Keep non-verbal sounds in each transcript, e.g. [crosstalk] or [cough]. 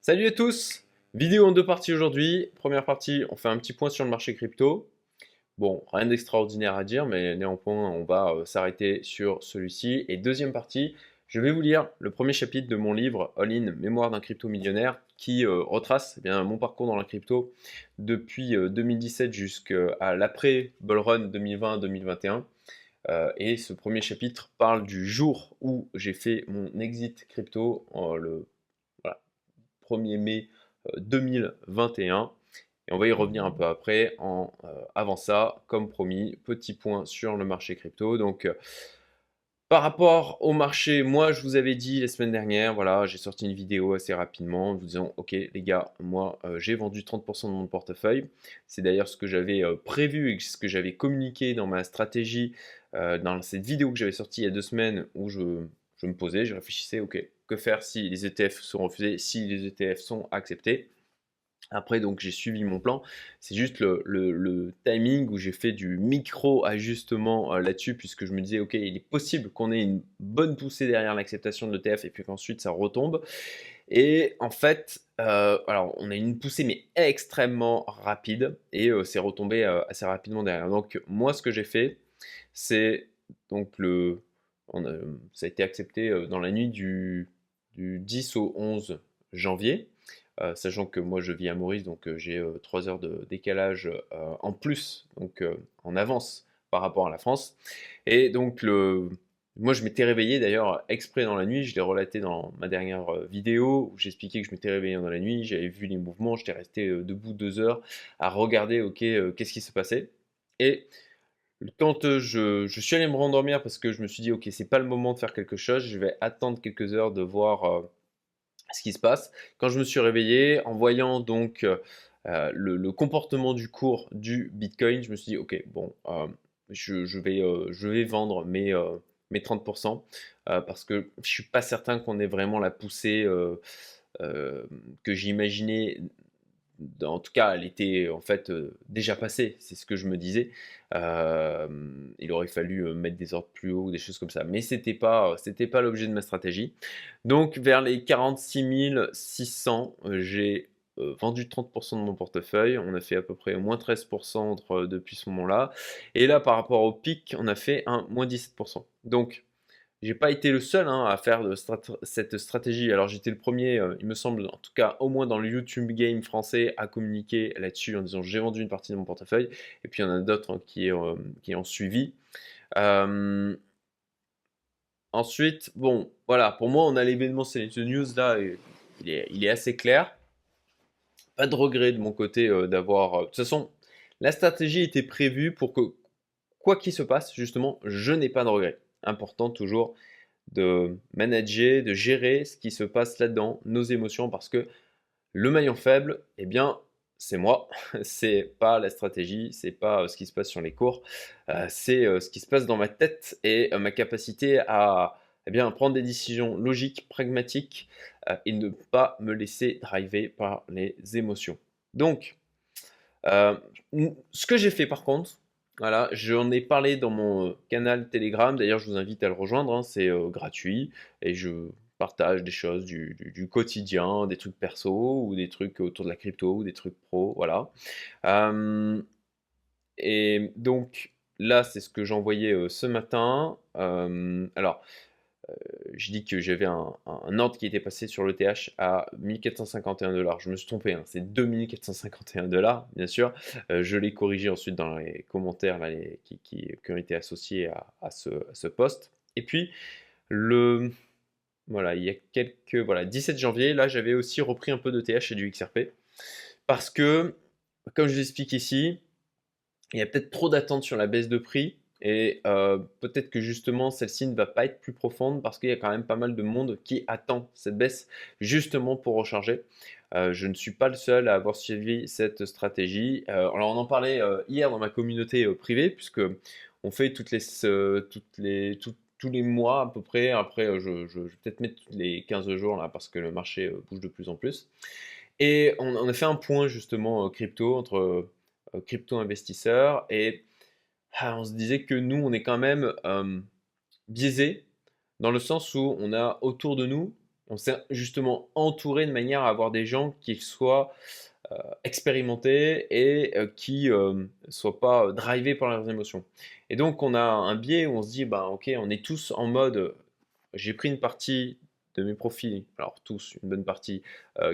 Salut à tous Vidéo en deux parties aujourd'hui. Première partie, on fait un petit point sur le marché crypto. Bon, rien d'extraordinaire à dire, mais néanmoins, on va euh, s'arrêter sur celui-ci. Et deuxième partie, je vais vous lire le premier chapitre de mon livre All In, Mémoire d'un crypto millionnaire, qui euh, retrace eh bien, mon parcours dans la crypto depuis 2017 euh, jusqu'à l'après Bull Run 2020-2021. et ce premier chapitre parle du jour où j'ai fait mon exit crypto, le 1er mai 2021. Euh, et on va y revenir un peu après. En, euh, avant ça, comme promis, petit point sur le marché crypto. Donc, euh, par rapport au marché, moi je vous avais dit la semaine dernière, voilà, j'ai sorti une vidéo assez rapidement en vous disant Ok, les gars, moi j'ai vendu 30% de mon portefeuille. C'est d'ailleurs ce que j'avais prévu et ce que j'avais communiqué dans ma stratégie dans cette vidéo que j'avais sortie il y a deux semaines où je, je me posais, je réfléchissais Ok, que faire si les ETF sont refusés, si les ETF sont acceptés. Après, donc, j'ai suivi mon plan. C'est juste le, timing où j'ai fait du micro-ajustement euh, là-dessus, puisque je me disais, OK, il est possible qu'on ait une bonne poussée derrière l'acceptation de l'ETF et puis qu'ensuite ça retombe. Et en fait, euh, alors, on a une poussée, mais extrêmement rapide, et euh, c'est retombé assez rapidement derrière. Donc, moi, ce que j'ai fait, c'est donc le. ça a été accepté dans la nuit du du 10 au 11 janvier. Euh, sachant que moi je vis à Maurice, donc euh, j'ai 3 euh, heures de décalage en plus, donc en avance par rapport à la France. Et donc le, moi je m'étais réveillé d'ailleurs exprès dans la nuit, je l'ai relaté dans ma dernière vidéo où j'expliquais que je m'étais réveillé dans la nuit, j'avais vu les mouvements, j'étais resté debout 2 heures à regarder ok qu'est-ce qui se passait. Et quand je, suis allé me rendormir parce que je me suis dit, ok, c'est pas le moment de faire quelque chose, je vais attendre quelques heures de voir ce qui se passe. Quand je me suis réveillé, en voyant donc le, comportement du cours du Bitcoin, je me suis dit, ok, bon, je, vais, je vais vendre mes, mes 30% parce que je suis pas certain qu'on ait vraiment la poussée que j'imaginais en tout cas, elle était en fait euh, déjà passée, c'est ce que je me disais. Euh, il aurait fallu euh, mettre des ordres plus hauts des choses comme ça, mais c'était pas, pas l'objet de ma stratégie. Donc, vers les 46 600, j'ai vendu 30% de mon portefeuille. On a fait à peu près moins 13% depuis ce moment-là. Et là, par rapport au pic, on a fait un moins 17%. Donc, j'ai pas été le seul hein, à faire cette stratégie. Alors j'étais le premier, euh, il me semble, en tout cas au moins dans le YouTube game français, à communiquer là-dessus en disant j'ai vendu une partie de mon portefeuille. Et puis il y en a d'autres hein, qui, euh, qui, ont suivi. Euh, ensuite, bon, voilà, pour moi on a l'événement Select News là, il est, assez clair. Pas de regret de mon côté d'avoir. de toute façon, la stratégie était prévue pour que quoi qu'il se passe, justement, je n'ai pas de regret important toujours de manager, de gérer ce qui se passe là-dedans, nos émotions, parce que le maillon faible, eh bien, c'est moi, [laughs] c'est pas la stratégie, c'est pas euh, ce qui se passe sur les cours, euh, c'est euh, ce qui se passe dans ma tête et ma capacité à eh bien, prendre des décisions logiques, pragmatiques et ne pas me laisser driver par les émotions. Donc, ce que j'ai fait par contre, voilà, j'en ai parlé dans mon euh, canal Telegram. D'ailleurs, je vous invite à le rejoindre. Hein, c'est euh, gratuit et je partage des choses du, quotidien, des trucs perso ou des trucs autour de la crypto ou des trucs pro. Voilà. et donc là, c'est ce que j'envoyais euh, ce matin. alors, je dis que j'avais un, ordre qui était passé sur l'ETH à 1451 dollars. Je me suis trompé, hein. c'est 2451 dollars, bien sûr. Euh, je l'ai corrigé ensuite dans les commentaires qui, ont été associés à, ce, à, post. Et puis, le, voilà, il y a quelques, voilà, 17 janvier, là, j'avais aussi repris un peu d'ETH et du XRP. Parce que, comme je vous explique ici, il y a peut-être trop d'attentes sur la baisse de prix et euh, peut-être que justement celle-ci ne va pas être plus profonde parce qu'il y a quand même pas mal de monde qui attend cette baisse justement pour recharger. Euh, je ne suis pas le seul à avoir suivi cette stratégie. Euh, alors on en parlait hier dans ma communauté privée puisque on fait toutes les, toutes les, tous les mois à peu près. Après, je, vais peut-être mettre les 15 jours là parce que le marché bouge de plus en plus. Et on, a fait un point justement crypto entre crypto investisseurs et on se disait que nous, on est quand même biaisé dans le sens où on a autour de nous on s'est justement entouré de manière à avoir des gens qui soient euh, expérimentés et euh, qui ne euh, soient pas drivés par leurs émotions. Et donc on a un biais où on se dit, bah, ok, on est tous en mode, j'ai pris une partie de mes profits, alors tous, une bonne partie,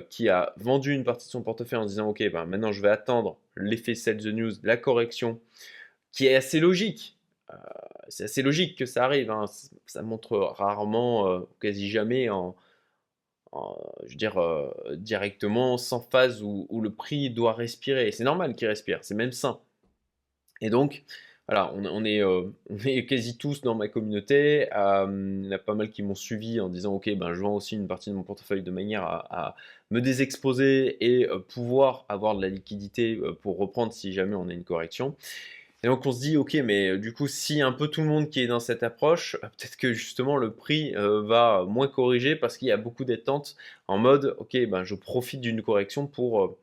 qui a vendu une partie de son portefeuille en disant, ok, bah, maintenant je vais attendre l'effet sell the news, la correction, qui est assez logique. c'est assez logique que ça arrive, hein. ça montre rarement, quasi jamais en, je veux dire, euh, directement, sans phase où, le prix doit respirer. C'est normal qu'il respire, c'est même sain. Et donc, voilà, on, est, euh, [laughs] quasi tous dans ma communauté. Euh, il y en a pas mal qui m'ont suivi en disant Ok, ben, je vends aussi une partie de mon portefeuille de manière à, me désexposer et pouvoir avoir de la liquidité pour reprendre si jamais on a une correction. Et donc on se dit, ok, mais euh, du coup, si un peu tout le monde qui est dans cette approche, euh, peut-être que justement le prix euh, va moins corriger parce qu'il y a beaucoup d'attentes en mode, ok, ben je profite d'une correction pour,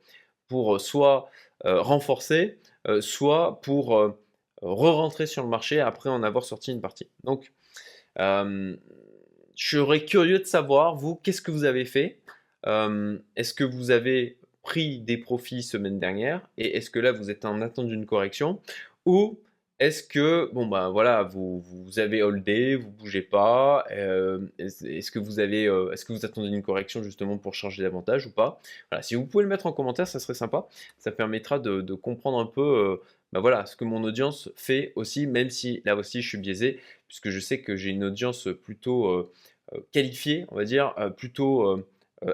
pour soit renforcer, soit pour re-rentrer sur le marché après en avoir sorti une partie. Donc, je serais curieux de savoir, vous, qu'est-ce que vous avez fait? Est-ce que vous avez pris des profits semaine dernière? Et est-ce que là vous êtes en attente d'une correction? Ou est-ce que, bon ben voilà, vous, vous avez holdé, vous bougez pas, euh, est-ce que vous avez, euh, est-ce que vous attendez une correction justement pour changer davantage ou pas? Voilà, si vous pouvez le mettre en commentaire, ça serait sympa. Ça permettra de, comprendre un peu, ben voilà, ce que mon audience fait aussi, même si là aussi je suis biaisé, puisque je sais que j'ai une audience plutôt qualifiée, on va dire, plutôt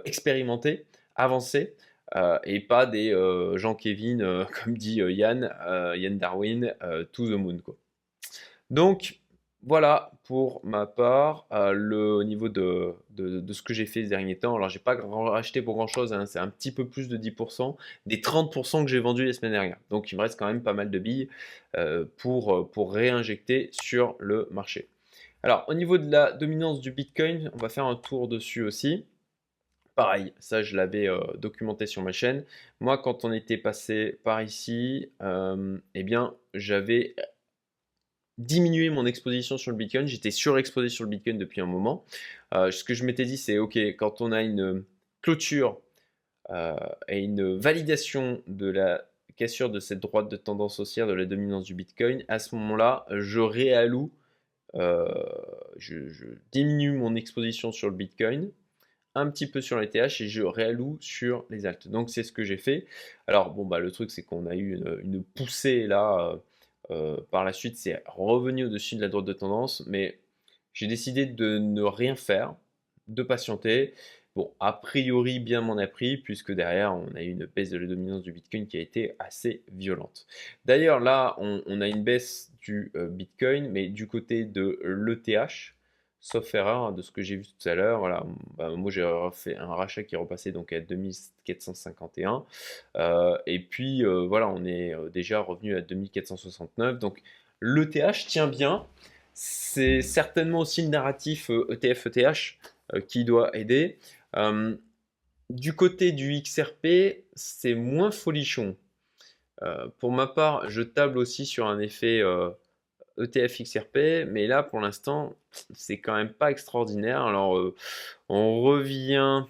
expérimentée, avancée. Euh, et pas des euh, Jean-Kevin, euh, [laughs] comme dit Yann, Yann Darwin, to the moon. Quoi. Donc, voilà pour ma part, le, au niveau de, de, ce que j'ai fait ces derniers temps. Alors, j'ai pas acheté pour grand chose, hein, c'est un petit peu plus de 10%, des 30% que j'ai vendus les semaines dernières. Donc, il me reste quand même pas mal de billes pour, pour réinjecter sur le marché. Alors, au niveau de la dominance du Bitcoin, on va faire un tour dessus aussi. Pareil, ça je l'avais euh, documenté sur ma chaîne. Moi, quand on était passé par ici, euh, eh bien, j'avais diminué mon exposition sur le Bitcoin. J'étais surexposé sur le Bitcoin depuis un moment. Euh, ce que je m'étais dit, c'est OK, quand on a une clôture et une validation de la cassure de cette droite de tendance haussière de la dominance du Bitcoin, à ce moment-là, je réalloue, je, je diminue mon exposition sur le Bitcoin un petit peu sur les TH et je réalloue sur les altes. Donc c'est ce que j'ai fait. Alors bon bah le truc c'est qu'on a eu une, poussée là euh, euh, par la suite, c'est revenu au-dessus de la droite de tendance, mais j'ai décidé de ne rien faire, de patienter. Bon, a priori, bien m'en a pris, puisque derrière, on a eu une baisse de la dominance du Bitcoin qui a été assez violente. D'ailleurs, là, on, a une baisse du euh, Bitcoin, mais du côté de l'ETH, sauf erreur hein, de ce que j'ai vu tout à l'heure. Voilà, bah, moi j'ai fait un rachat qui est repassé donc à 2451. Euh, et puis euh, voilà, on est euh, déjà revenu à 2469. Donc l'ETH tient bien. C'est certainement aussi le narratif ETF-ETH e qui doit aider. du côté du XRP, c'est moins folichon. pour ma part, je table aussi sur un effet ETF XRP, mais là pour l'instant c'est quand même pas extraordinaire. Alors euh, on revient,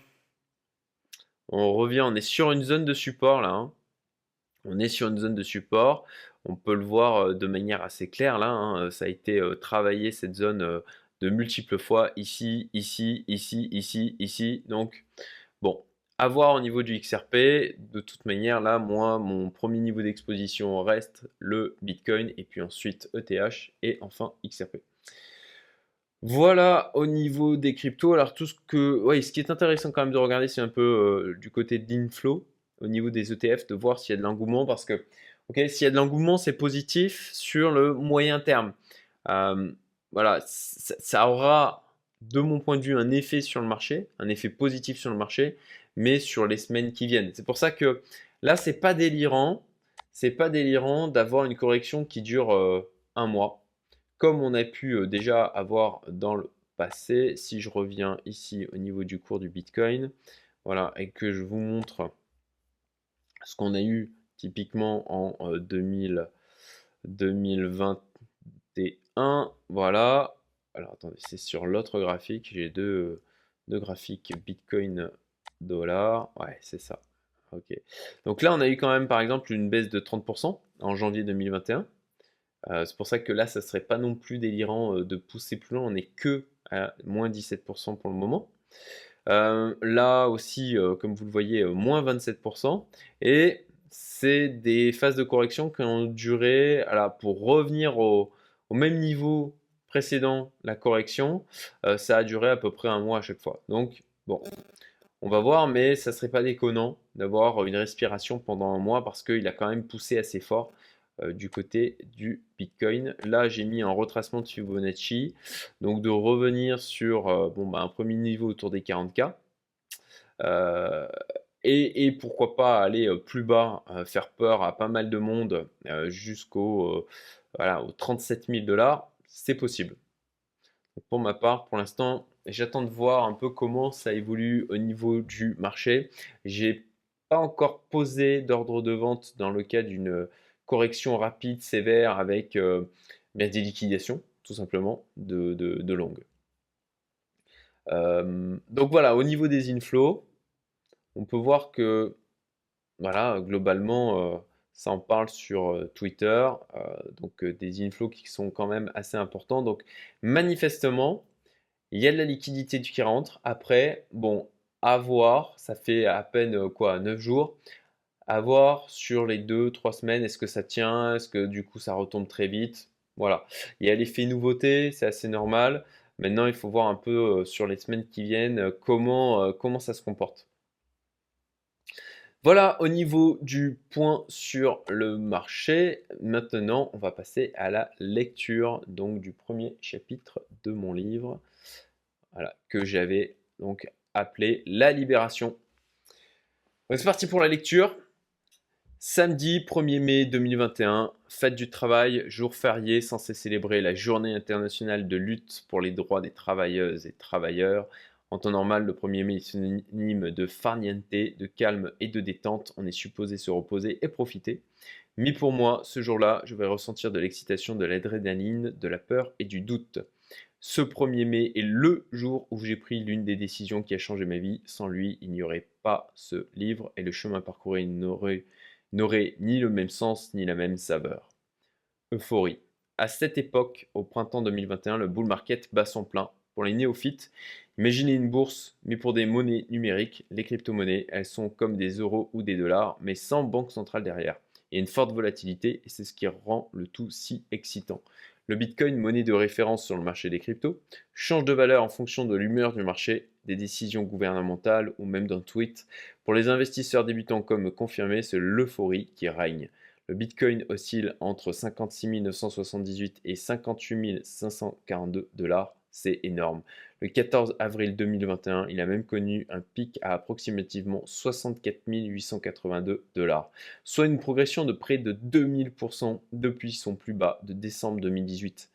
on revient, on est sur une zone de support là. Hein. On est sur une zone de support. On peut le voir euh, de manière assez claire là. Hein. Ça a été euh, travaillé cette zone de multiples fois ici, ici, ici, ici, ici. Donc à voir au niveau du XRP. De toute manière, là, moi, mon premier niveau d'exposition reste le Bitcoin et puis ensuite ETH et enfin XRP. Voilà au niveau des cryptos. Alors tout ce que, ouais, ce qui est intéressant quand même de regarder, c'est un peu euh, du côté de l'inflow au niveau des ETF, de voir s'il y a de l'engouement parce que, ok, s'il y a de l'engouement, c'est positif sur le moyen terme. Euh, voilà, ça aura, de mon point de vue, un effet sur le marché, un effet positif sur le marché, mais sur les semaines qui viennent. C'est pour ça que là, c'est pas délirant. C'est pas délirant d'avoir une correction qui dure euh, un mois, comme on a pu euh, déjà avoir dans le passé. Si je reviens ici au niveau du cours du Bitcoin, voilà, et que je vous montre ce qu'on a eu typiquement en 2000, euh, 2021, voilà. Alors attendez, c'est sur l'autre graphique, j'ai deux de graphique Bitcoin dollar. Ouais, c'est ça. Ok. Donc là, on a eu quand même, par exemple, une baisse de 30% en janvier 2021. Euh, c'est pour ça que là, ça serait pas non plus délirant euh, de pousser plus loin. On n'est que à moins 17% pour le moment. Euh, là aussi, comme vous le voyez, moins 27%. Et c'est des phases de correction qui ont duré, pour revenir au, même niveau précédent, la correction, ça a duré à peu près un mois à chaque fois. Donc, bon, on va voir, mais ça serait pas déconnant d'avoir une respiration pendant un mois parce qu'il a quand même poussé assez fort euh, du côté du Bitcoin. Là, j'ai mis un retracement de Fibonacci, donc de revenir sur euh, bon, bah, un premier niveau autour des 40K. Euh, et, pourquoi pas aller plus bas, faire peur à pas mal de monde jusqu'au voilà, aux 37 000 dollars, c'est possible. pour ma part, pour l'instant, J'attends de voir un peu comment ça évolue au niveau du marché. J'ai pas encore posé d'ordre de vente dans le cas d'une correction rapide, sévère, avec euh, des liquidations, tout simplement, de, longue. Euh, donc voilà, au niveau des inflows, on peut voir que, voilà, globalement, euh, ça en parle sur Twitter, donc des inflows qui sont quand même assez importants. Donc manifestement, il y a de la liquidité qui rentre. Après, bon, à voir, ça fait à peine euh, quoi, 9 jours. À voir sur les 2-3 semaines, est-ce que ça tient? Est-ce que du coup ça retombe très vite? Voilà. Il y a l'effet nouveauté, c'est assez normal. Maintenant, il faut voir un peu euh, sur les semaines qui viennent euh, comment, comment ça se comporte. Voilà au niveau du point sur le marché. Maintenant, on va passer à la lecture donc du premier chapitre de mon livre que j'avais donc appelé La Libération. C'est parti pour la lecture. Samedi 1er mai 2021, fête du travail, jour férié censé célébrer la journée internationale de lutte pour les droits des travailleuses et travailleurs. En temps normal, le 1er mai est synonyme de farniente, de calme et de détente. On est supposé se reposer et profiter. Mais pour moi, ce jour-là, je vais ressentir de l'excitation, de l'adrénaline, de la peur et du doute. Ce 1er mai est le jour où j'ai pris l'une des décisions qui a changé ma vie. Sans lui, il n'y aurait pas ce livre et le chemin parcouru n'aurait, ni le même sens ni la même saveur. Euphorie. À cette époque, au printemps 2021, le bull market bat son plein. Pour les néophytes, imaginez une bourse, mais pour des monnaies numériques, les crypto-monnaies, elles sont comme des euros ou des dollars, mais sans banque centrale derrière. Il y a une forte volatilité et c'est ce qui rend le tout si excitant. Le Bitcoin, monnaie de référence sur le marché des cryptos, change de valeur en fonction de l'humeur du marché, des décisions gouvernementales ou même d'un tweet. Pour les investisseurs débutants comme confirmés, c'est l'euphorie qui règne. Le Bitcoin oscille entre 56 978 et 58 542 dollars c'est énorme. Le 14 avril 2021, il a même connu un pic à approximativement 64 882 dollars, soit une progression de près de 2000% depuis son plus bas de décembre 2018.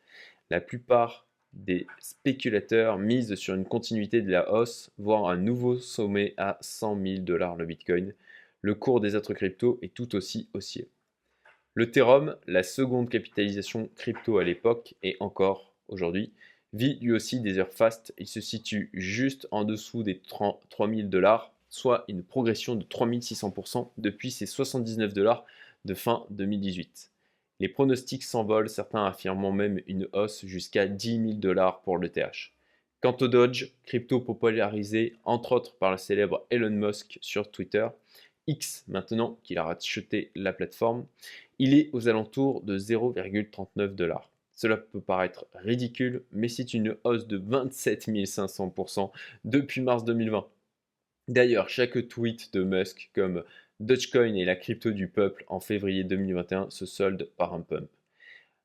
La plupart des spéculateurs misent sur une continuité de la hausse, voire un nouveau sommet à 100 000 dollars le Bitcoin. Le cours des autres cryptos est tout aussi haussier. Le Ethereum, la seconde capitalisation crypto à l'époque et encore aujourd'hui, vit lui aussi des heures fast. Il se situe juste en dessous des 3000 dollars, soit une progression de 3600% depuis ses 79 dollars de fin 2018. Les pronostics s'envolent, certains affirmant même une hausse jusqu'à 10 000 dollars pour le TH. Quant au Dodge, crypto popularisé entre autres par le célèbre Elon Musk sur Twitter, X maintenant qu'il a racheté la plateforme, il est aux alentours de 0,39 dollars. Cela peut paraître ridicule, mais c'est une hausse de 27 500% depuis mars 2020. D'ailleurs, chaque tweet de Musk comme Dogecoin est la crypto du peuple en février 2021 se solde par un pump.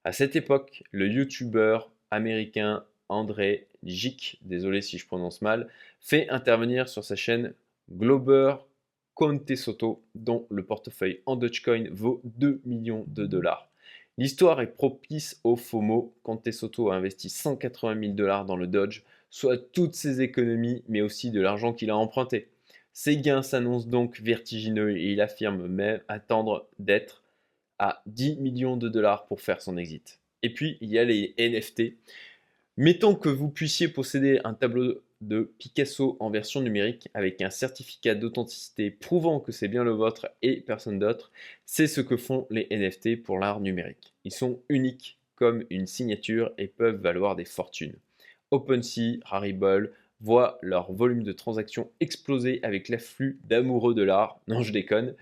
À cette époque, le YouTuber américain André Gic, désolé si je prononce mal, fait intervenir sur sa chaîne Glober Conte Soto, dont le portefeuille en Dogecoin vaut 2 millions de dollars. L'histoire est propice au FOMO quand Tessoto a investi 180 000 dollars dans le Dodge, soit toutes ses économies, mais aussi de l'argent qu'il a emprunté. Ses gains s'annoncent donc vertigineux et il affirme même attendre d'être à 10 millions de dollars pour faire son exit. Et puis, il y a les NFT. Mettons que vous puissiez posséder un tableau de Picasso en version numérique avec un certificat d'authenticité prouvant que c'est bien le vôtre et personne d'autre. C'est ce que font les NFT pour l'art numérique. Ils sont uniques comme une signature et peuvent valoir des fortunes. OpenSea, Rarible voient leur volume de transactions exploser avec l'afflux d'amoureux de l'art, non je déconne,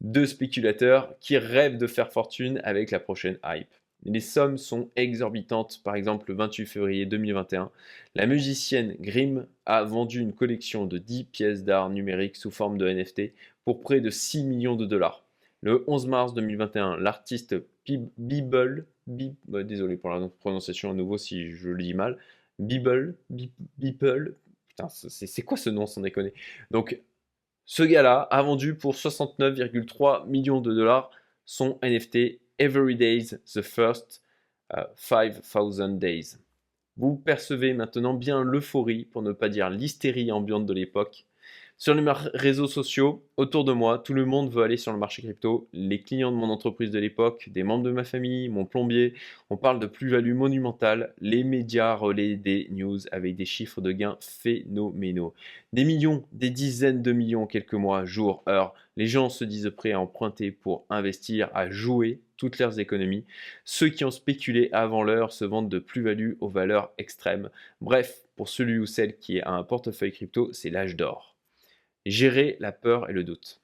de spéculateurs qui rêvent de faire fortune avec la prochaine hype. Les sommes sont exorbitantes. Par exemple, le 28 février 2021, la musicienne Grimm a vendu une collection de 10 pièces d'art numérique sous forme de NFT pour près de 6 millions de dollars. Le 11 mars 2021, l'artiste Bibble, désolé pour la prononciation à nouveau si je le dis mal, Bibble, Bibble, putain, c'est quoi ce nom sans déconner? Donc, ce gars-là a vendu pour 69,3 millions de dollars son NFT Every Days the First 5000 uh, Days. Vous percevez maintenant bien l'euphorie, pour ne pas dire l'hystérie ambiante de l'époque, sur les réseaux sociaux, autour de moi, tout le monde veut aller sur le marché crypto. Les clients de mon entreprise de l'époque, des membres de ma famille, mon plombier, on parle de plus-value monumentale. Les médias relaient des news avec des chiffres de gains phénoménaux. Des millions, des dizaines de millions, quelques mois, jours, heures. Les gens se disent prêts à emprunter pour investir, à jouer toutes leurs économies. Ceux qui ont spéculé avant l'heure se vendent de plus-value aux valeurs extrêmes. Bref, pour celui ou celle qui a un portefeuille crypto, c'est l'âge d'or gérer la peur et le doute.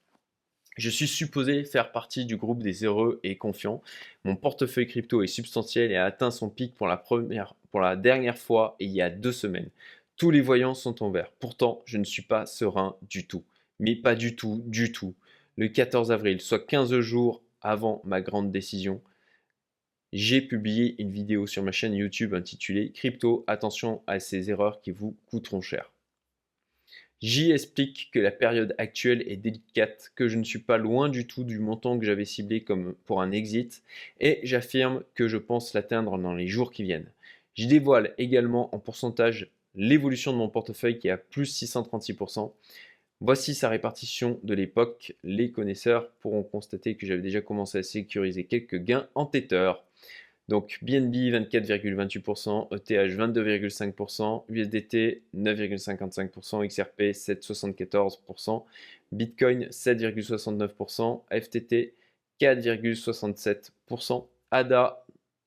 Je suis supposé faire partie du groupe des heureux et confiants. Mon portefeuille crypto est substantiel et a atteint son pic pour la, première, pour la dernière fois il y a deux semaines. Tous les voyants sont en vert. Pourtant, je ne suis pas serein du tout. Mais pas du tout, du tout. Le 14 avril, soit 15 jours avant ma grande décision, j'ai publié une vidéo sur ma chaîne YouTube intitulée Crypto, attention à ces erreurs qui vous coûteront cher. J'y explique que la période actuelle est délicate, que je ne suis pas loin du tout du montant que j'avais ciblé comme pour un exit, et j'affirme que je pense l'atteindre dans les jours qui viennent. J'y dévoile également en pourcentage l'évolution de mon portefeuille qui est à plus 636%. Voici sa répartition de l'époque. Les connaisseurs pourront constater que j'avais déjà commencé à sécuriser quelques gains en tether. Donc BNB 24,28%, ETH 22,5%, USDT 9,55%, XRP 7,74%, Bitcoin 7,69%, FTT 4,67%, ADA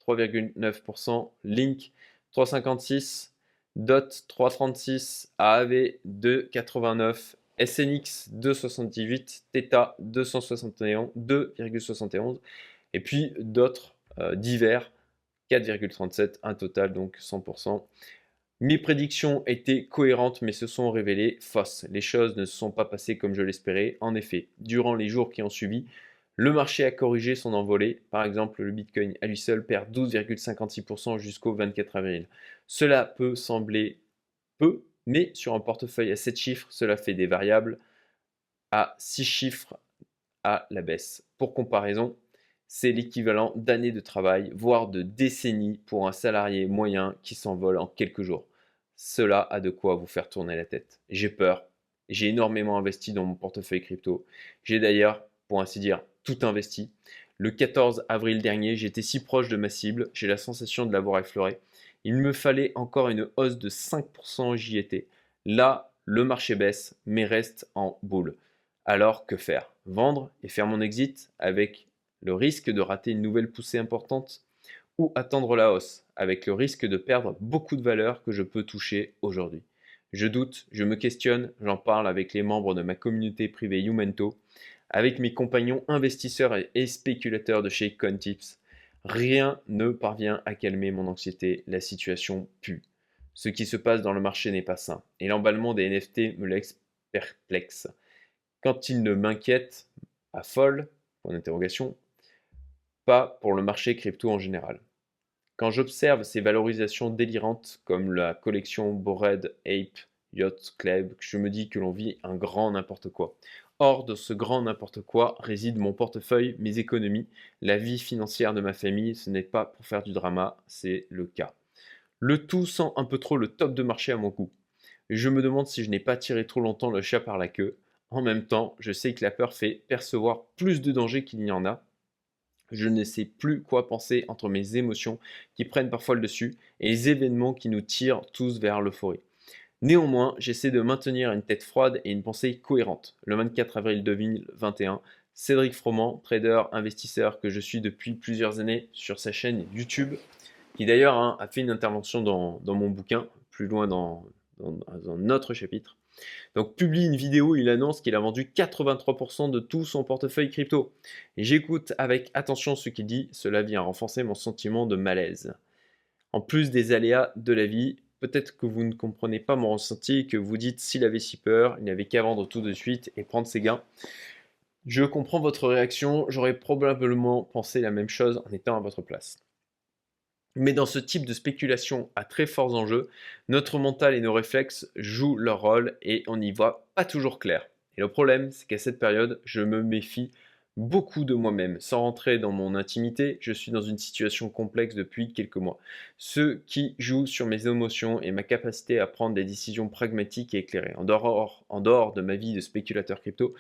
3,9%, Link 3,56%, DOT 3,36%, AAV 2,89%, SNX 2,78%, Theta 2,71, et puis d'autres euh, divers, 4,37, un total donc 100%. Mes prédictions étaient cohérentes mais se sont révélées fausses. Les choses ne se sont pas passées comme je l'espérais. En effet, durant les jours qui ont suivi, le marché a corrigé son envolée. Par exemple, le Bitcoin à lui seul perd 12,56% jusqu'au 24 avril. Cela peut sembler peu, mais sur un portefeuille à 7 chiffres, cela fait des variables à 6 chiffres à la baisse. Pour comparaison, c'est l'équivalent d'années de travail, voire de décennies pour un salarié moyen qui s'envole en quelques jours. Cela a de quoi vous faire tourner la tête. J'ai peur. J'ai énormément investi dans mon portefeuille crypto. J'ai d'ailleurs, pour ainsi dire, tout investi. Le 14 avril dernier, j'étais si proche de ma cible, j'ai la sensation de l'avoir effleuré. Il me fallait encore une hausse de 5%, j'y étais. Là, le marché baisse, mais reste en boule. Alors que faire? Vendre et faire mon exit avec le risque de rater une nouvelle poussée importante? Ou attendre la hausse, avec le risque de perdre beaucoup de valeur que je peux toucher aujourd'hui? Je doute, je me questionne, j'en parle avec les membres de ma communauté privée Youmento, avec mes compagnons investisseurs et spéculateurs de chez Contips. Rien ne parvient à calmer mon anxiété, la situation pue. Ce qui se passe dans le marché n'est pas sain, et l'emballement des NFT me laisse perplexe. Quand il ne m'inquiète, à folle, point d'interrogation, pas pour le marché crypto en général. Quand j'observe ces valorisations délirantes comme la collection Bored Ape Yacht Club, je me dis que l'on vit un grand n'importe quoi. Hors de ce grand n'importe quoi réside mon portefeuille, mes économies, la vie financière de ma famille. Ce n'est pas pour faire du drama, c'est le cas. Le tout sent un peu trop le top de marché à mon goût. Je me demande si je n'ai pas tiré trop longtemps le chat par la queue. En même temps, je sais que la peur fait percevoir plus de dangers qu'il n'y en a, je ne sais plus quoi penser entre mes émotions qui prennent parfois le dessus et les événements qui nous tirent tous vers l'euphorie. Néanmoins, j'essaie de maintenir une tête froide et une pensée cohérente. Le 24 avril 2021, Cédric Froment, trader, investisseur que je suis depuis plusieurs années sur sa chaîne YouTube, qui d'ailleurs hein, a fait une intervention dans, mon bouquin, plus loin dans, dans, notre chapitre. Donc publie une vidéo, il annonce qu'il a vendu 83% de tout son portefeuille crypto. J'écoute avec attention ce qu'il dit, cela vient renforcer mon sentiment de malaise. En plus des aléas de la vie, Peut-être que vous ne comprenez pas mon ressenti que vous dites s'il avait si peur, il n'avait qu'à vendre tout de suite et prendre ses gains. Je comprends votre réaction, j'aurais probablement pensé la même chose en étant à votre place. Mais dans ce type de spéculation à très forts enjeux, notre mental et nos réflexes jouent leur rôle et on n'y voit pas toujours clair. Et le problème, c'est qu'à cette période, je me méfie beaucoup de moi-même. Sans rentrer dans mon intimité, je suis dans une situation complexe depuis quelques mois. Ce qui joue sur mes émotions et ma capacité à prendre des décisions pragmatiques et éclairées. En dehors, en dehors de ma vie de spéculateur crypto,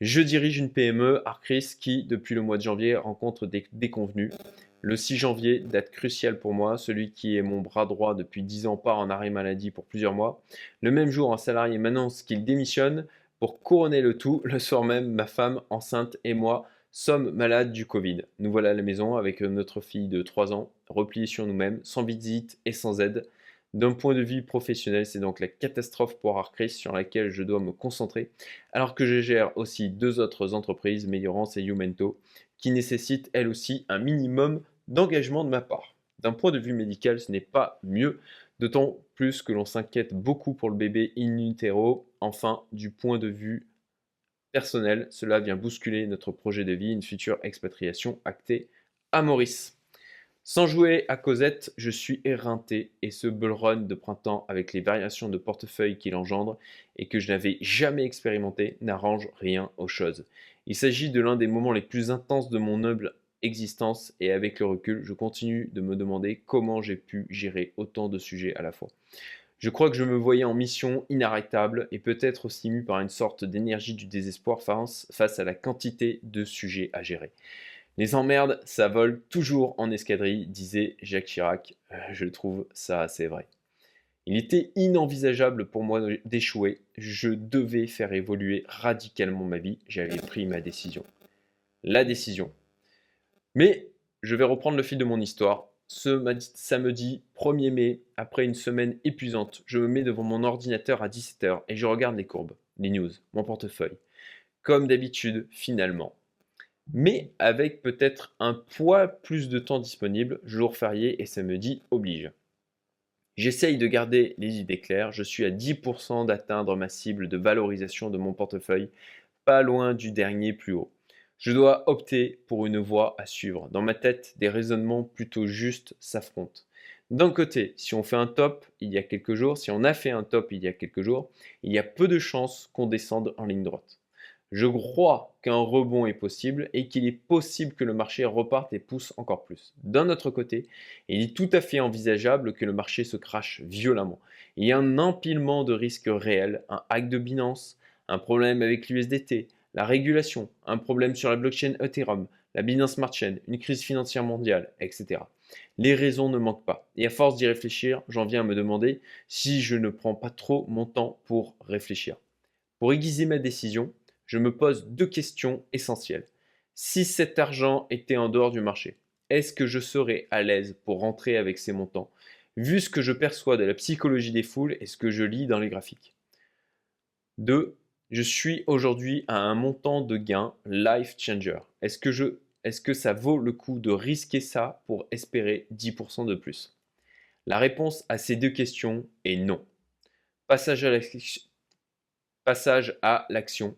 je dirige une PME, Arcris, qui, depuis le mois de janvier, rencontre des déconvenus. Le 6 janvier, date cruciale pour moi, celui qui est mon bras droit depuis 10 ans part en arrêt maladie pour plusieurs mois. Le même jour, un salarié m'annonce qu'il démissionne. Pour couronner le tout, le soir même, ma femme enceinte et moi sommes malades du Covid. Nous voilà à la maison avec notre fille de 3 ans, repliée sur nous-mêmes, sans visite et sans aide. D'un point de vue professionnel, c'est donc la catastrophe pour Arcris sur laquelle je dois me concentrer, alors que je gère aussi deux autres entreprises, Meillorance et Youmento, qui nécessitent elles aussi un minimum d'engagement de ma part. D'un point de vue médical, ce n'est pas mieux, d'autant plus que l'on s'inquiète beaucoup pour le bébé in utero. Enfin, du point de vue personnel, cela vient bousculer notre projet de vie, une future expatriation actée à Maurice. Sans jouer à Cosette, je suis éreinté et ce bull run de printemps avec les variations de portefeuille qu'il engendre et que je n'avais jamais expérimenté n'arrange rien aux choses. Il s'agit de l'un des moments les plus intenses de mon noble existence et avec le recul, je continue de me demander comment j'ai pu gérer autant de sujets à la fois. Je crois que je me voyais en mission inarrêtable et peut-être aussi mu par une sorte d'énergie du désespoir face, face à la quantité de sujets à gérer. Les emmerdes, ça vole toujours en escadrille, disait Jacques Chirac. Euh, je trouve ça assez vrai. Il était inenvisageable pour moi d'échouer. Je devais faire évoluer radicalement ma vie. J'avais pris ma décision. La décision, mais je vais reprendre le fil de mon histoire. Ce samedi 1er mai, après une semaine épuisante, je me mets devant mon ordinateur à 17h et je regarde les courbes, les news, mon portefeuille. Comme d'habitude, finalement. Mais avec peut-être un poids plus de temps disponible, jour férié et samedi oblige. J'essaye de garder les idées claires, je suis à 10% d'atteindre ma cible de valorisation de mon portefeuille, pas loin du dernier plus haut. Je dois opter pour une voie à suivre. Dans ma tête, des raisonnements plutôt justes s'affrontent. D'un côté, si on fait un top il y a quelques jours, si on a fait un top il y a quelques jours, il y a peu de chances qu'on descende en ligne droite. Je crois qu'un rebond est possible et qu'il est possible que le marché reparte et pousse encore plus. D'un autre côté, il est tout à fait envisageable que le marché se crache violemment. Il y a un empilement de risques réels, un hack de Binance, un problème avec l'USDT, la régulation, un problème sur la blockchain Ethereum, la Binance Smart Chain, une crise financière mondiale, etc. Les raisons ne manquent pas. Et à force d'y réfléchir, j'en viens à me demander si je ne prends pas trop mon temps pour réfléchir. Pour aiguiser ma décision, je me pose deux questions essentielles. Si cet argent était en dehors du marché, est-ce que je serais à l'aise pour rentrer avec ces montants, vu ce que je perçois de la psychologie des foules et ce que je lis dans les graphiques 2 je suis aujourd'hui à un montant de gain life changer. Est-ce que, ça vaut le coup de risquer ça pour espérer 10% de plus? La réponse à ces deux questions est non. Passage à, Passage à l'action.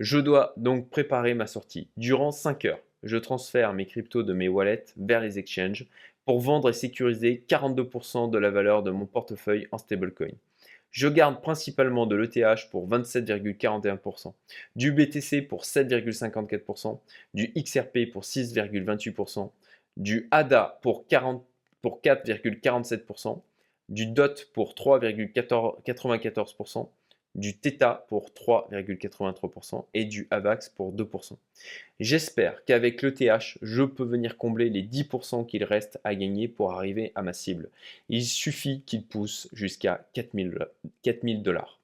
Je dois donc préparer ma sortie. Durant 5 heures, je transfère mes cryptos de mes wallets vers les exchanges pour vendre et sécuriser 42% de la valeur de mon portefeuille en stablecoin. Je garde principalement de l'ETH pour 27,41%, du BTC pour 7,54%, du XRP pour 6,28%, du ADA pour, 4,47%, du DOT pour 3,94%, du Theta pour 3,83% et du AVAX pour 2%. J'espère qu'avec le TH, je peux venir combler les 10% qu'il reste à gagner pour arriver à ma cible. Il suffit qu'il pousse jusqu'à 4000 dollars.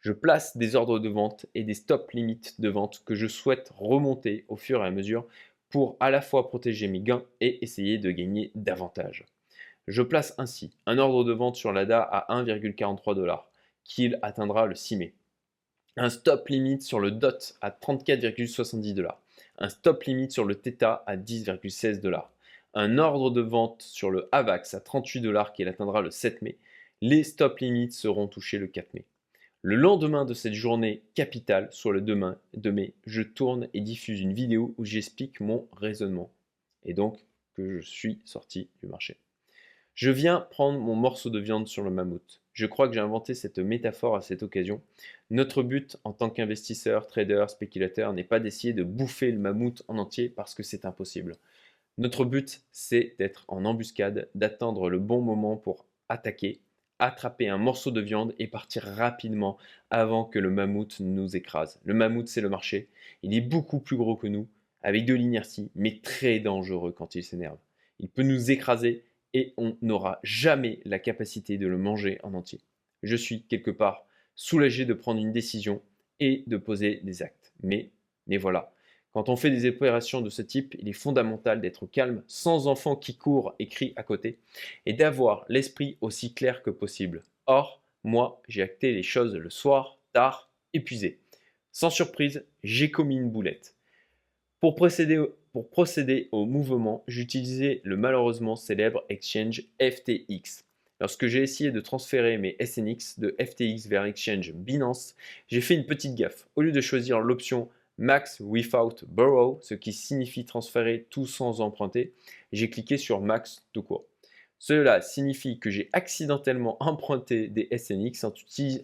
Je place des ordres de vente et des stop limites de vente que je souhaite remonter au fur et à mesure pour à la fois protéger mes gains et essayer de gagner davantage. Je place ainsi un ordre de vente sur l'ADA à 1,43 dollars qu'il atteindra le 6 mai. Un stop limit sur le DOT à 34,70 dollars. Un stop limit sur le Theta à 10,16 dollars. Un ordre de vente sur le AVAX à 38 dollars qu'il atteindra le 7 mai. Les stop limits seront touchés le 4 mai. Le lendemain de cette journée capitale, soit le 2 mai, je tourne et diffuse une vidéo où j'explique mon raisonnement et donc que je suis sorti du marché. Je viens prendre mon morceau de viande sur le mammouth. Je crois que j'ai inventé cette métaphore à cette occasion. Notre but en tant qu'investisseur, trader, spéculateur n'est pas d'essayer de bouffer le mammouth en entier parce que c'est impossible. Notre but, c'est d'être en embuscade, d'attendre le bon moment pour attaquer, attraper un morceau de viande et partir rapidement avant que le mammouth nous écrase. Le mammouth, c'est le marché. Il est beaucoup plus gros que nous, avec de l'inertie, mais très dangereux quand il s'énerve. Il peut nous écraser et on n'aura jamais la capacité de le manger en entier. Je suis quelque part soulagé de prendre une décision et de poser des actes. Mais, mais voilà, quand on fait des opérations de ce type, il est fondamental d'être calme, sans enfant qui court et crie à côté, et d'avoir l'esprit aussi clair que possible. Or, moi, j'ai acté les choses le soir, tard, épuisé. Sans surprise, j'ai commis une boulette. Pour procéder pour procéder au mouvement, j'utilisais le malheureusement célèbre exchange FTX. Lorsque j'ai essayé de transférer mes SNX de FTX vers exchange Binance, j'ai fait une petite gaffe. Au lieu de choisir l'option Max Without Borrow, ce qui signifie transférer tout sans emprunter, j'ai cliqué sur Max tout court. Cela signifie que j'ai accidentellement emprunté des SNX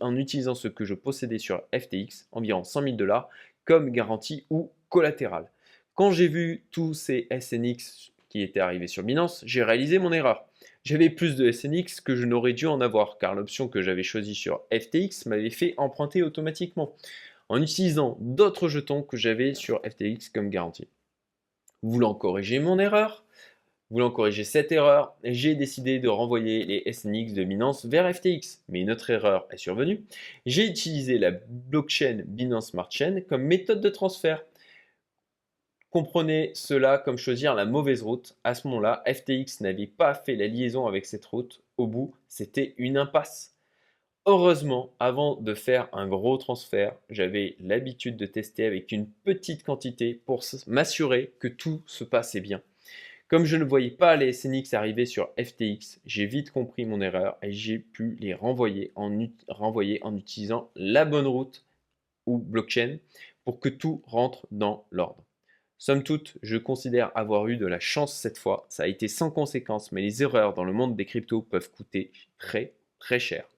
en utilisant ce que je possédais sur FTX, environ 100 000 dollars, comme garantie ou collatéral. Quand j'ai vu tous ces SNX qui étaient arrivés sur Binance, j'ai réalisé mon erreur. J'avais plus de SNX que je n'aurais dû en avoir, car l'option que j'avais choisie sur FTX m'avait fait emprunter automatiquement, en utilisant d'autres jetons que j'avais sur FTX comme garantie. Voulant corriger mon erreur, voulant corriger cette erreur, j'ai décidé de renvoyer les SNX de Binance vers FTX. Mais une autre erreur est survenue. J'ai utilisé la blockchain Binance Smart Chain comme méthode de transfert. Comprenez cela comme choisir la mauvaise route. À ce moment-là, FTX n'avait pas fait la liaison avec cette route. Au bout, c'était une impasse. Heureusement, avant de faire un gros transfert, j'avais l'habitude de tester avec une petite quantité pour m'assurer que tout se passait bien. Comme je ne voyais pas les SNX arriver sur FTX, j'ai vite compris mon erreur et j'ai pu les renvoyer en, renvoyer en utilisant la bonne route ou blockchain pour que tout rentre dans l'ordre. Somme toute, je considère avoir eu de la chance cette fois. Ça a été sans conséquence, mais les erreurs dans le monde des cryptos peuvent coûter très très cher.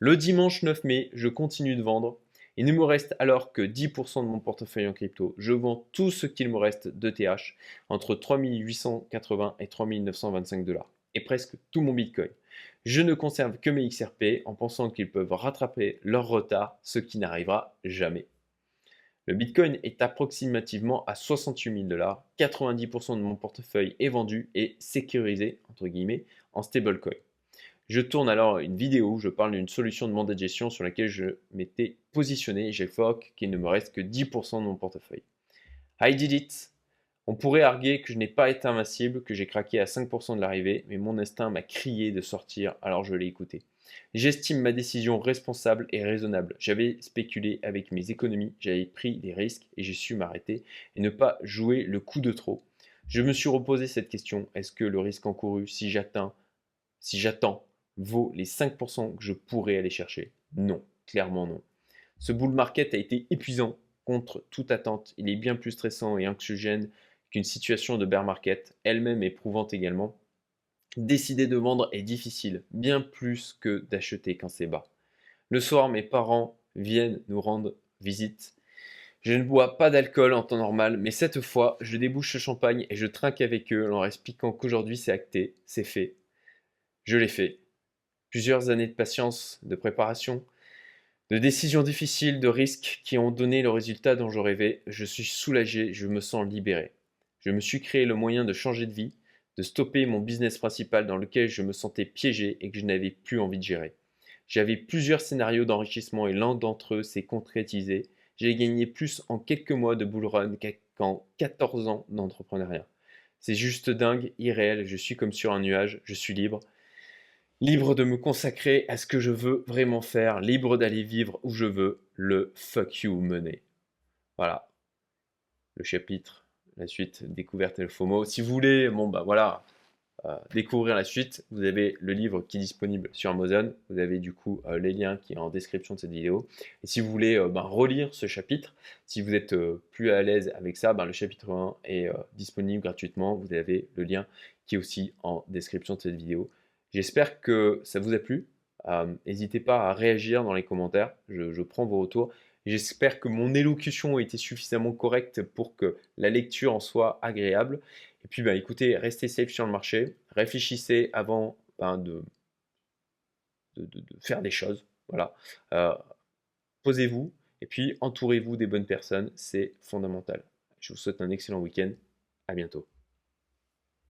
Le dimanche 9 mai, je continue de vendre. Il ne me reste alors que 10% de mon portefeuille en crypto. Je vends tout ce qu'il me reste de TH entre 3880 et 3925 dollars et presque tout mon Bitcoin. Je ne conserve que mes XRP en pensant qu'ils peuvent rattraper leur retard, ce qui n'arrivera jamais. Le Bitcoin est approximativement à 68 000 dollars. 90% de mon portefeuille est vendu et sécurisé, entre guillemets, en stablecoin. Je tourne alors une vidéo où je parle d'une solution de mandat de gestion sur laquelle je m'étais positionné. J'évoque qu'il ne me reste que 10% de mon portefeuille. I did it. On pourrait arguer que je n'ai pas été invincible, que j'ai craqué à 5% de l'arrivée, mais mon instinct m'a crié de sortir, alors je l'ai écouté. J'estime ma décision responsable et raisonnable. J'avais spéculé avec mes économies, j'avais pris des risques et j'ai su m'arrêter et ne pas jouer le coup de trop. Je me suis reposé cette question, est-ce que le risque encouru, si j'atteins, si j'attends, vaut les 5% que je pourrais aller chercher? Non, clairement non. Ce bull market a été épuisant contre toute attente. Il est bien plus stressant et anxiogène qu'une situation de bear market, elle-même éprouvante également. Décider de vendre est difficile, bien plus que d'acheter quand c'est bas. Le soir, mes parents viennent nous rendre visite. Je ne bois pas d'alcool en temps normal, mais cette fois, je débouche le champagne et je trinque avec eux en leur expliquant qu'aujourd'hui c'est acté, c'est fait. Je l'ai fait. Plusieurs années de patience, de préparation, De décisions difficiles, de risques qui ont donné le résultat dont je rêvais, je suis soulagé, je me sens libéré. Je me suis créé le moyen de changer de vie, de stopper mon business principal dans lequel je me sentais piégé et que je n'avais plus envie de gérer. J'avais plusieurs scénarios d'enrichissement et l'un d'entre eux s'est concrétisé. J'ai gagné plus en quelques mois de bull run qu'en 14 ans d'entrepreneuriat. C'est juste dingue, irréel, je suis comme sur un nuage, je suis libre libre de me consacrer à ce que je veux vraiment faire, libre d'aller vivre où je veux, le fuck you mener. Voilà, le chapitre, la suite, découverte et le FOMO. Si vous voulez, bon bah voilà, euh, découvrir la suite, vous avez le livre qui est disponible sur Amazon. Vous avez du coup euh, les liens qui sont en description de cette vidéo. Et si vous voulez euh, bah, relire ce chapitre, si vous êtes plus à l'aise avec ça, bah, le chapitre 1 est disponible gratuitement. Vous avez le lien qui est aussi en description de cette vidéo. J'espère que ça vous a plu. N'hésitez pas à réagir dans les commentaires, je, prends vos retours. J'espère que mon élocution a été suffisamment correcte pour que la lecture en soit agréable. Et puis, ben, écoutez, restez safe sur le marché, réfléchissez avant ben, de, faire des choses. Voilà. Euh, posez-vous et puis entourez-vous des bonnes personnes, c'est fondamental. Je vous souhaite un excellent week-end. À bientôt.